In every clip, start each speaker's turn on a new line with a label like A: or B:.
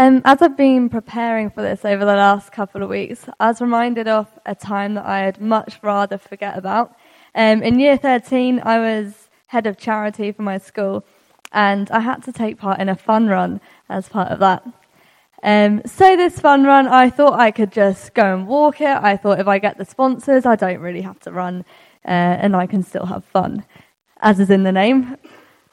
A: Um, as I've been preparing for this over the last couple of weeks, I was reminded of a time that I'd much rather forget about. Um, in year 13, I was head of charity for my school, and I had to take part in a fun run as part of that. Um, so, this fun run, I thought I could just go and walk it. I thought if I get the sponsors, I don't really have to run, uh, and I can still have fun, as is in the name.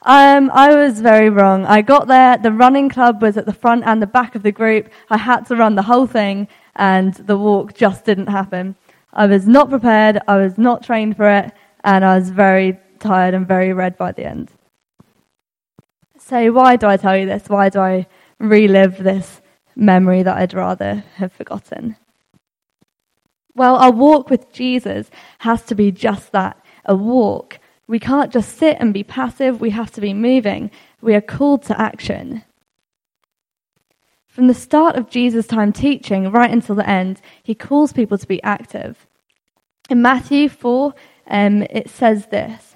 A: Um, I was very wrong. I got there, the running club was at the front and the back of the group. I had to run the whole thing, and the walk just didn't happen. I was not prepared, I was not trained for it, and I was very tired and very red by the end. So, why do I tell you this? Why do I relive this memory that I'd rather have forgotten? Well, our walk with Jesus has to be just that a walk we can't just sit and be passive, we have to be moving. We are called to action. From the start of Jesus' time teaching right until the end, he calls people to be active. In Matthew 4, um, it says this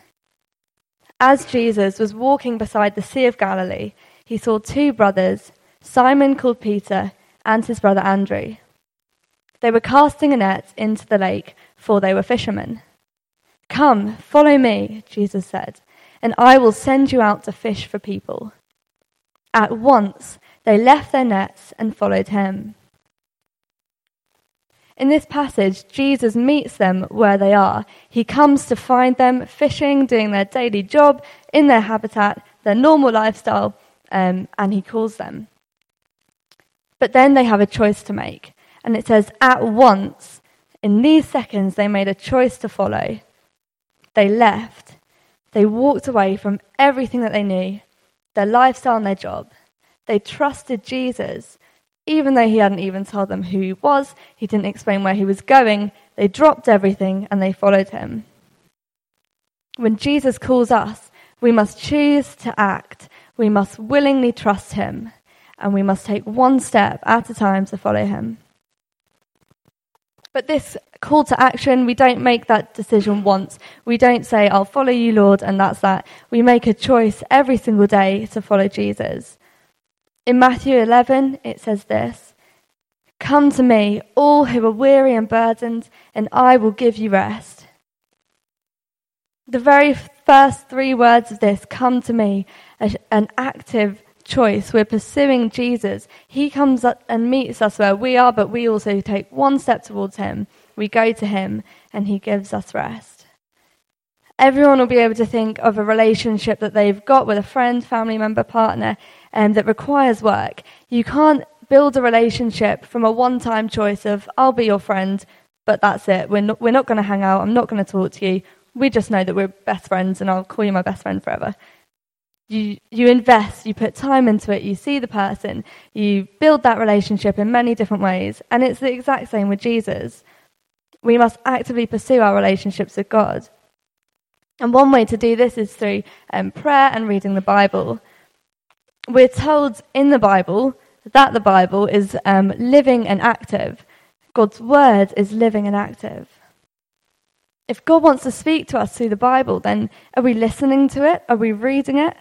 A: As Jesus was walking beside the Sea of Galilee, he saw two brothers, Simon called Peter and his brother Andrew. They were casting a net into the lake, for they were fishermen. Come, follow me, Jesus said, and I will send you out to fish for people. At once they left their nets and followed him. In this passage, Jesus meets them where they are. He comes to find them fishing, doing their daily job, in their habitat, their normal lifestyle, um, and he calls them. But then they have a choice to make. And it says, at once, in these seconds, they made a choice to follow. They left. They walked away from everything that they knew, their lifestyle and their job. They trusted Jesus. Even though he hadn't even told them who he was, he didn't explain where he was going, they dropped everything and they followed him. When Jesus calls us, we must choose to act. We must willingly trust him. And we must take one step at a time to follow him. But this call to action, we don't make that decision once. We don't say, I'll follow you, Lord, and that's that. We make a choice every single day to follow Jesus. In Matthew 11, it says this Come to me, all who are weary and burdened, and I will give you rest. The very first three words of this, come to me, an active choice. We're pursuing Jesus. He comes up and meets us where we are, but we also take one step towards Him. We go to Him, and He gives us rest. Everyone will be able to think of a relationship that they've got with a friend, family member, partner, um, that requires work. You can't build a relationship from a one time choice of, I'll be your friend, but that's it. We're not, we're not going to hang out. I'm not going to talk to you. We just know that we're best friends, and I'll call you my best friend forever. You, you invest, you put time into it, you see the person, you build that relationship in many different ways. And it's the exact same with Jesus. We must actively pursue our relationships with God. And one way to do this is through um, prayer and reading the Bible. We're told in the Bible that the Bible is um, living and active. God's word is living and active. If God wants to speak to us through the Bible, then are we listening to it? Are we reading it?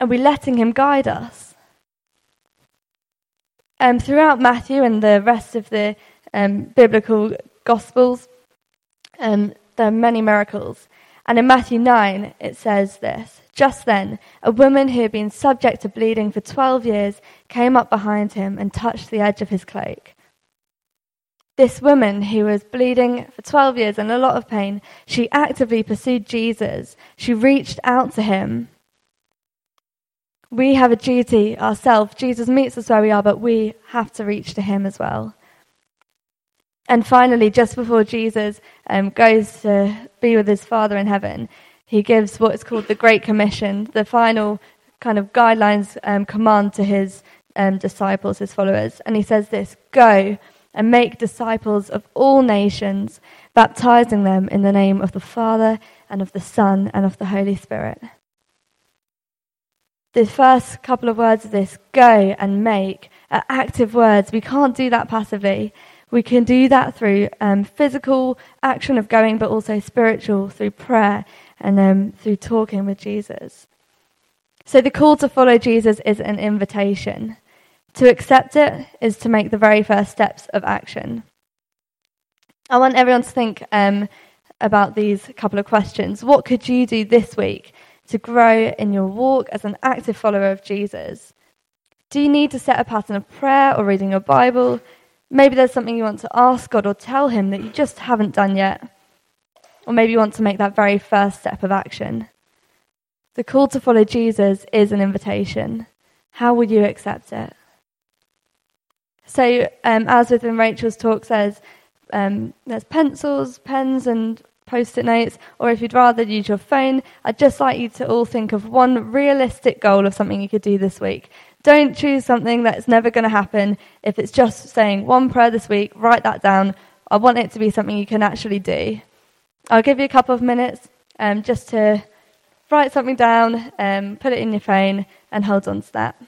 A: Are we letting Him guide us? Um, throughout Matthew and the rest of the um, biblical Gospels, um, there are many miracles. And in Matthew 9, it says this Just then, a woman who had been subject to bleeding for 12 years came up behind him and touched the edge of his cloak. This woman who was bleeding for 12 years and a lot of pain, she actively pursued Jesus. She reached out to him we have a duty ourselves. Jesus meets us where we are, but we have to reach to him as well. And finally, just before Jesus um, goes to be with his Father in heaven, he gives what is called the Great Commission, the final kind of guidelines, um, command to his um, disciples, his followers. And he says this Go and make disciples of all nations, baptizing them in the name of the Father and of the Son and of the Holy Spirit the first couple of words of this, go and make, are active words. We can't do that passively. We can do that through um, physical action of going, but also spiritual through prayer and um, through talking with Jesus. So the call to follow Jesus is an invitation. To accept it is to make the very first steps of action. I want everyone to think um, about these couple of questions. What could you do this week to grow in your walk as an active follower of Jesus? Do you need to set a pattern of prayer or reading your Bible? Maybe there's something you want to ask God or tell Him that you just haven't done yet. Or maybe you want to make that very first step of action. The call to follow Jesus is an invitation. How will you accept it? So, um, as within Rachel's talk says, um, there's pencils, pens, and post it notes, or if you'd rather use your phone, I'd just like you to all think of one realistic goal of something you could do this week. Don't choose something that's never going to happen. If it's just saying one prayer this week, write that down. I want it to be something you can actually do. I'll give you a couple of minutes um, just to write something down, um, put it in your phone, and hold on to that.